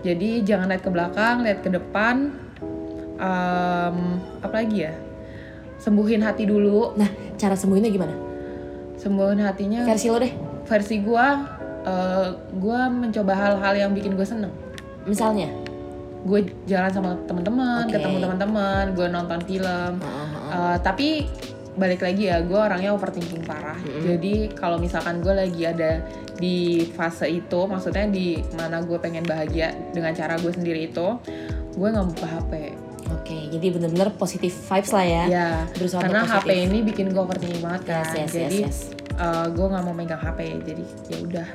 Jadi jangan lihat ke belakang, lihat ke depan. Em, apa lagi ya? Sembuhin hati dulu. Nah, cara sembuhinnya gimana? Sembuhin hatinya. Versi lo deh. Versi gua, eh, gua mencoba hal-hal yang bikin gue seneng. Misalnya. Gue jalan sama teman-teman, Oke. ketemu teman-teman, gue nonton film. Eh, tapi balik lagi ya, gue orangnya overthinking parah. Mm-mm. Jadi kalau misalkan gue lagi ada di fase itu, maksudnya di mana gue pengen bahagia dengan cara gue sendiri itu, gue nggak buka HP. Oke, jadi bener-bener positif vibes lah ya. Ya, Berusaha karena HP ini bikin gue overthinking banget kan. Yes, yes, jadi yes, yes. gue nggak mau megang HP. Jadi ya udah,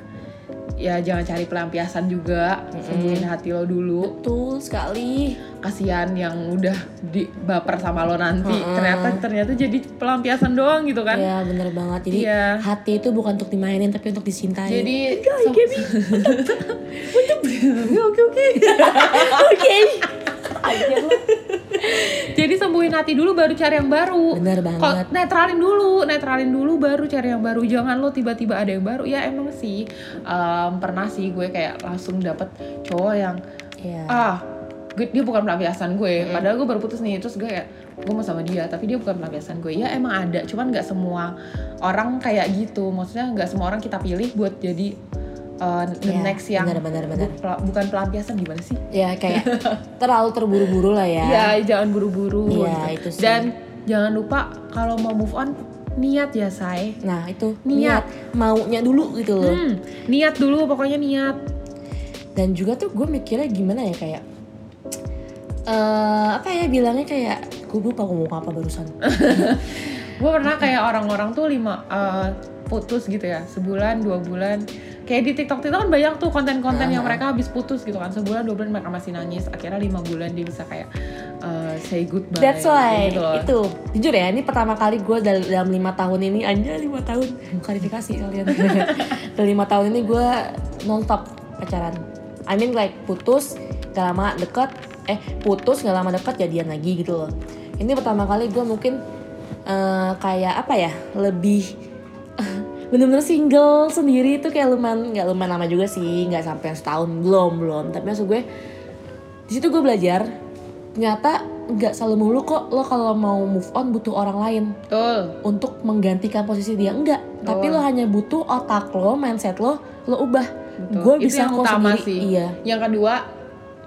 ya jangan cari pelampiasan juga. Sembuhin hati lo dulu. Betul sekali. Kasihan yang udah di baper sama lo nanti. Mm-mm. Ternyata ternyata jadi pelampiasan doang gitu kan. Iya, bener banget. Jadi Iya. hati itu bukan untuk dimainin tapi untuk dicintai. Jadi oke oke. Oke. Ajar lo. Jadi sembuhin hati dulu baru cari yang baru. Bener banget. netralin dulu, netralin dulu baru cari yang baru. Jangan lo tiba-tiba ada yang baru. Ya emang sih em, pernah sih gue kayak langsung dapet cowok yang Iya. ah gue- dia bukan pelampiasan gue. Padahal gue baru putus nih terus gue kayak gue mau sama dia tapi dia bukan pelampiasan gue. Ya emang ada, cuman nggak semua orang kayak gitu. Maksudnya nggak semua orang kita pilih buat jadi uh, the Iya, next yang benar, benar, benar. bukan pelampiasan gimana sih? Ya kayak terlalu terburu-buru lah ya. Iya, jangan buru-buru. Iya, gitu. itu sih. Dan jangan lupa kalau mau move on niat ya say. Nah, itu Niat. niat maunya dulu gitu loh. Hmm, niat dulu pokoknya niat. dan juga tuh gue mikirnya gimana ya kayak eh apa ya bilangnya kayak gue lupa ngomong apa barusan Gue pernah kayak orang-orang tuh lima uh, putus gitu ya sebulan dua bulan. Kayak di TikTok TikTok kan banyak tuh konten-konten yang mereka habis putus gitu kan. Sebulan dua bulan mereka masih nangis. Akhirnya lima bulan dia bisa kayak uh, say goodbye. That's why. gitu loh. itu. Jujur ya ini pertama kali gue dalam, dalam lima tahun ini. Aja lima tahun. Klarifikasi kalian. Dalam lima tahun ini gue nonstop pacaran. I mean like putus gak lama deket eh putus gak lama deket jadian lagi gitu loh. Ini pertama kali gue mungkin eh, kayak apa ya lebih bener-bener single sendiri itu kayak lumayan nggak lumayan lama juga sih nggak sampai setahun belum belum. Tapi maksud gue di situ gue belajar ternyata nggak selalu mulu kok lo kalau mau move on butuh orang lain. Betul. untuk menggantikan posisi dia enggak tapi lo hanya butuh otak lo mindset lo lo ubah. Betul. gue bisa yang utama sendiri sih. iya. Yang kedua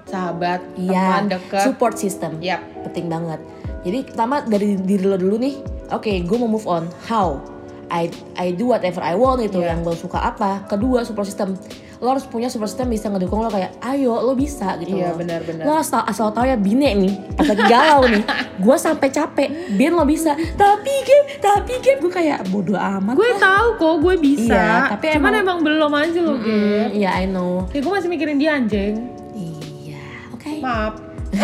sahabat, iya. teman dekat. support system. Yap. penting banget. Jadi pertama dari diri lo dulu nih. Oke gue mau move on. How I I do whatever I want gitu Iya. yang lo suka apa. Kedua support system. Lo harus punya support system bisa ngedukung lo kayak ayo lo bisa gitu Iya, loh. benar-benar. lo asal, asal tau ya bine nih pas lagi galau nih gue sampai capek bin lo bisa. Tapi game tapi game gue kayak bodoh amat gue tahu kok gue bisa. Iya, tapi cuman emang- emang, belum aja Mm, Gap iya I know. Ya gue masih mikirin dia anjing. Iya oke. Maaf.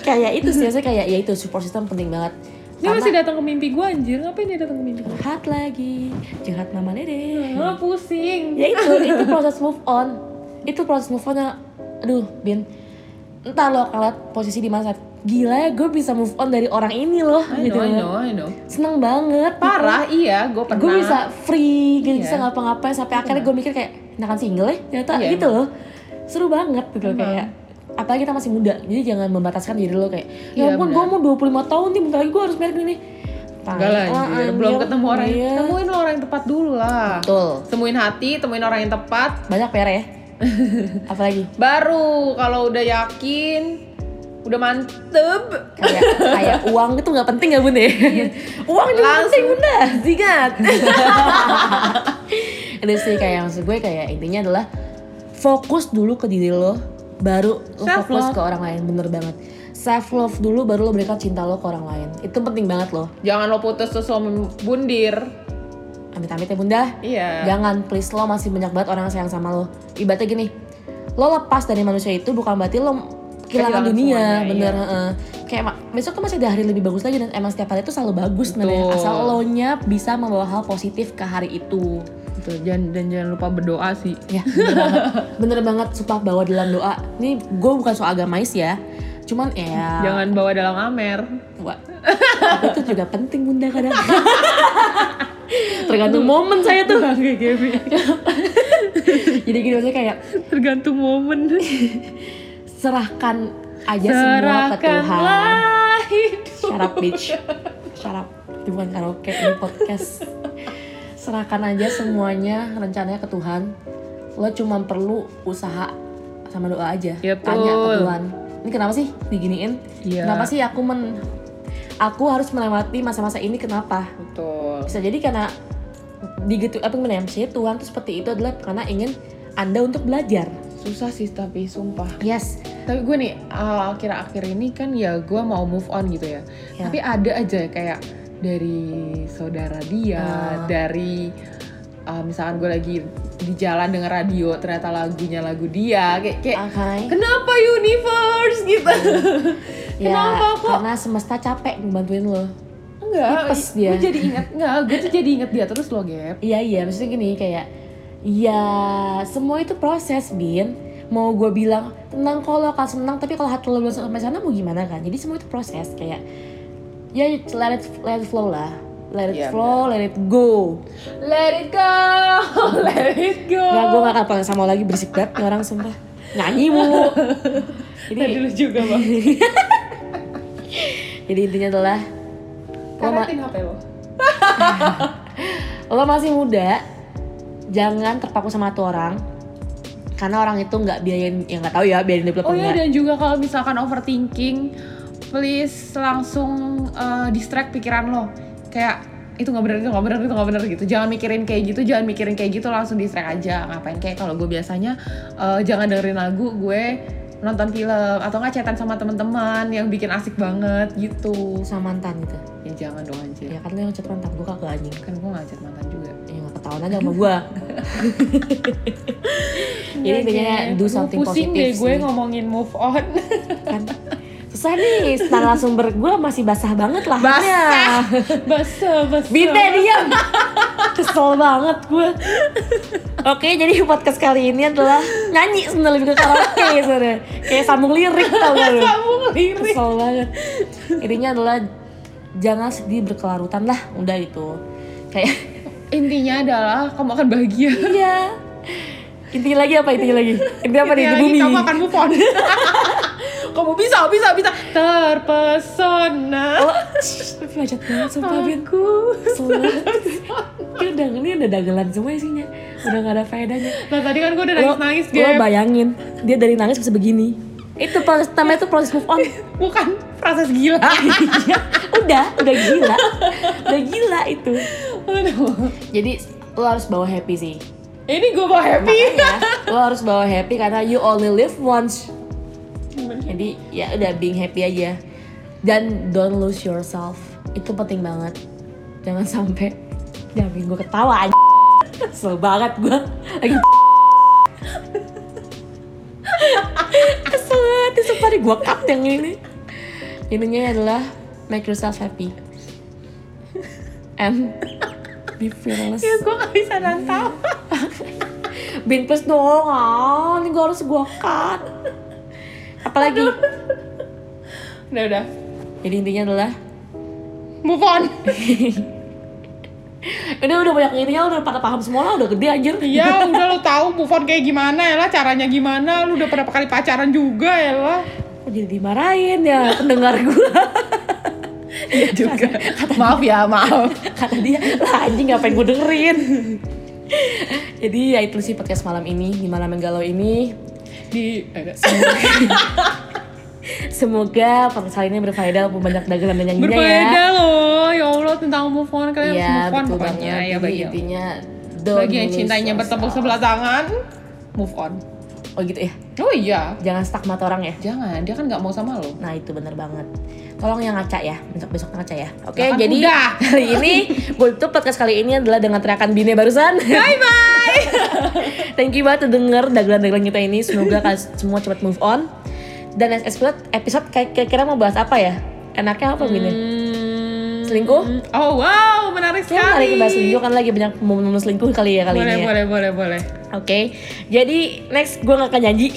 Kayak itu sih saya kayak ya itu support system penting banget dia masih datang ke mimpi gue anjir ngapain dia datang ke mimpi gue curhat lagi curhat mama dede ah, pusing ya itu itu proses move on itu proses move onnya aduh bin entah lo lihat posisi di mana saat gila ya gue bisa move on dari orang ini loh I gitu know, I loh. know, I know. seneng banget gitu. Parah, iya, gue pernah. gue bisa free gitu Iya. bisa ngapa-ngapain sampai akhirnya gue mikir kayak enakan single ya ternyata Iya, gitu loh seru banget gitu Emang. kayak apalagi kita masih muda jadi jangan membataskan diri lo kayak ya Iya, ampun gue mau 25 tahun nih bentar lagi gue harus married nih Enggak lah, Ah, anjir. belum anjir. ketemu orang Iya. temuin lo orang yang tepat dulu lah. betul Temuin hati, temuin orang yang tepat. banyak PR ya apalagi Baru kalau udah yakin, udah mantep, kayak kayak uang itu nggak penting ya bun ya uang juga Langsung. penting bunda sikat. itu sih kayak maksud gue kayak intinya adalah fokus dulu ke diri lo baru lo Self fokus love. ke orang lain bener banget self love dulu baru lo berikan cinta lo ke orang lain itu penting banget lo Jangan lo putus terus lo bundir. amit-amit ya bunda Iya. jangan please lo masih banyak banget orang yang sayang sama lo ibaratnya gini lo lepas dari manusia itu bukan berarti lo kehilangan dunia semuanya, bener iya. heeh. kayak besok tuh masih ada hari lebih bagus lagi dan emang setiap hari itu selalu bagus sebenarnya Betul. asal lo nya bisa membawa hal positif ke hari itu Betul, jangan, dan jangan lupa berdoa sih. Ya, bener banget. Bener banget, sumpah bawa dalam doa. Ini gue bukan soal agamais ya. Cuman ya... Jangan bawa dalam amer. Wah, itu juga penting bunda kadang. Tergantung momen saya tuh. Jadi gini maksudnya kayak Tergantung momen. serahkan aja semua ke Tuhan. Hidup. Shut up bitch. Shut up. Itu bukan karaoke, ini podcast. Serahkan aja semuanya rencananya ke Tuhan. Lo cuma perlu usaha sama doa aja. Ya, Tanya ke. Tuhan. Ini kenapa sih diginiin? Iya. Kenapa sih aku men aku harus melewati masa-masa ini kenapa? Betul. Bisa jadi karena digitu apa gimana ya? Maksudnya Tuhan tuh seperti itu adalah karena ingin Anda untuk belajar. Susah sih tapi sumpah. Yes. Tapi gue nih uh, akhir-akhir ini kan ya gue mau move on gitu ya. Ya. Tapi ada aja kayak dari saudara dia, Ah. dari uh, misalkan gue lagi di jalan denger radio ternyata lagunya lagu dia kayak kayak Oke. kenapa universe gitu. Ya, Kenapa kok? karena semesta capek ngebantuin lo. Enggak, Tipes dia. gue jadi inget enggak, gue tuh jadi inget dia terus lo Gap. Iya iya, maksudnya gini kayak ya semua itu proses, Bin. Mau gue bilang tenang kok lo akan senang, tapi kalau hati lo belum sampai sana mau gimana kan? Jadi semua itu proses kayak ya let it let it flow lah. Let it Iya, flow, let it go. Let it go, let it go. Nggak, gue gak akan sama lagi berisik banget nih orang sumpah. Nyanyi mulu. Tadi Jadi, lu juga bang. jadi intinya adalah lo, ma- lo. lo masih muda, jangan terpaku sama satu orang. Karena orang itu nggak biayain, yang nggak tahu ya biayain develop Oh iya dan juga kalau misalkan overthinking, please langsung uh, distract pikiran lo. Kayak itu nggak benar, itu nggak benar, itu nggak benar gitu. Jangan mikirin kayak gitu, jangan mikirin kayak gitu, langsung distract aja. Ngapain kayak kalau gue biasanya uh, jangan dengerin lagu, gue nonton film atau nggak chatan sama teman-teman yang bikin asik banget gitu. sama mantan gitu. Ya jangan dong anjir. Ya kan lo yang chat mantan gue kagak anjing. Kan gue nggak chat mantan juga. Ya nggak ketahuan aja sama gue. Jadi intinya do something Pusing positif deh gue sih. ngomongin move on. kan. Susah nih, setelah langsung ber gue masih basah banget lah. Basah. Basa, basa. Binte diam. Kesel banget gue. Oke, jadi podcast kali ini adalah nyanyi sebenarnya lebih ke karaoke sebenarnya. Kayak sambung lirik tau gak lu? Sambung lirik. Kesel banget. Intinya adalah jangan sedih berkelarutan lah, udah itu. Kayak Intinya adalah kamu akan bahagia. iya. Intinya lagi apa intinya lagi? Intinya apa nih? Intinya Di lagi bumi. kamu akan move on. Kamu bisa, bisa, bisa. Terpesona. Oh, tapi macet banget sumpah Bin. Aku. Ini udah, ini udah dagelan semua isinya. Udah gak ada faedahnya. Nah tadi kan gue udah Lo, nangis-nangis, lo Gap. bayangin, dia dari nangis bisa begini. Itu proses namanya itu proses move on. Bukan proses gila. Iya, udah, udah gila. Udah gila itu. Aduh. Jadi lo harus bawa happy sih. Ini gue bawa happy. Makanya, lo harus bawa happy karena you only live once. Jadi ya udah being happy aja. Dan don't lose yourself. Itu penting banget. Jangan sampai jangan bikin gue ketawa aja. Kesel banget gue. Lagi Kesel banget sumpah gue cut yang ini. Ininya adalah make yourself happy. And be fearless. Ya gue gak bisa nantau. Bin plus dong, ah. ini gue harus gue cut. Apalagi? Udah udah. Jadi intinya adalah Move on. udah udah banyak intinya udah pada paham semua lah udah gede anjir. Iya, udah lu tahu move on kayak gimana ya lah, caranya gimana, lu udah berapa kali pacaran juga ya lah. Kok jadi dimarahin ya pendengar gue. Iya juga. maaf ya, maaf. Kata dia, lah anjing ngapain gue dengerin. Jadi ya itu sih podcast malam ini di malam yang galau ini. Di eh, Semoga kali ini berfaedah walaupun banyak dagelan dan nyanyinya ya. berbeda loh. Ya Allah tentang move on kalian harus Iya move on pokoknya ya bagi intinya bagi yang cintanya bertepuk sebelah tangan, move on. Oh gitu ya. Oh iya, Jangan stuck mata orang ya. jangan. Dia kan nggak mau sama lo. Nah itu bener banget. Tolong yang ngaca ya, besok besok ngaca ya. Oke, kan jadi udah. kali ini gue tutup podcast kali ini adalah dengan teriakan Bine barusan. Bye bye. Thank you banget udah denger dagelan-dagelan kita ini. Semoga kalian semua cepat move on. Dan next episode, episode kayak- kira-kira mau bahas apa ya? Enaknya apa Bine? Selingkuh? Oh wow, menarik Ya, sekali. kita bahas selingkuh kan lagi banyak mau mau selingkuh kali ya kali boleh, ini ya. boleh, boleh, boleh. Oke, jadi next gue gak akan nyanyi.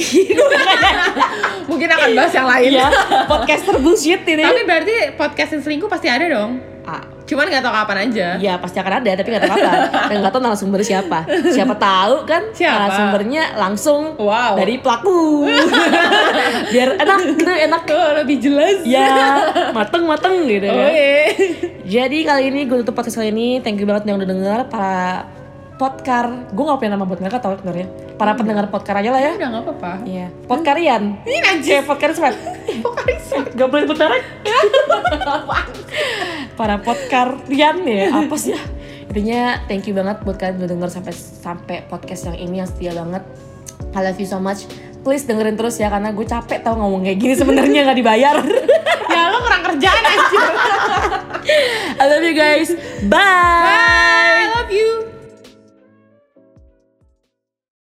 Mungkin akan bahas yang lain. Iya, podcaster bullshit ini. Tapi berarti podcast yang selingkuh pasti ada dong. Ah, Cuman nggak tahu kapan aja. Iya pasti akan ada tapi nggak tahu kapan dan nggak tahu narasumber siapa siapa tahu kan Siapa? narasumbernya langsung Wow. dari pelaku biar enak gitu enak Oh, lebih jelas. ya mateng mateng gitu Oh kan. iya. jadi kali ini gue tutup podcast kali ini thank you banget yang udah denger para podcar gue gak punya nama buat mereka tau sebenarnya para pendengar podcar aja lah ya Udah nggak apa-apa. Iya, podkarian. Ini anjir. Kayak podcast sweat. Gak boleh merek. Para podkarian ya, apa sih ya? Intinya thank you banget buat kalian udah denger sampai sampai podcast yang ini yang setia banget. I love you so much. Please dengerin terus ya karena gue capek tau ngomong kayak gini sebenarnya nggak dibayar. ya lo kurang kerjaan anjir. I love you guys. Bye.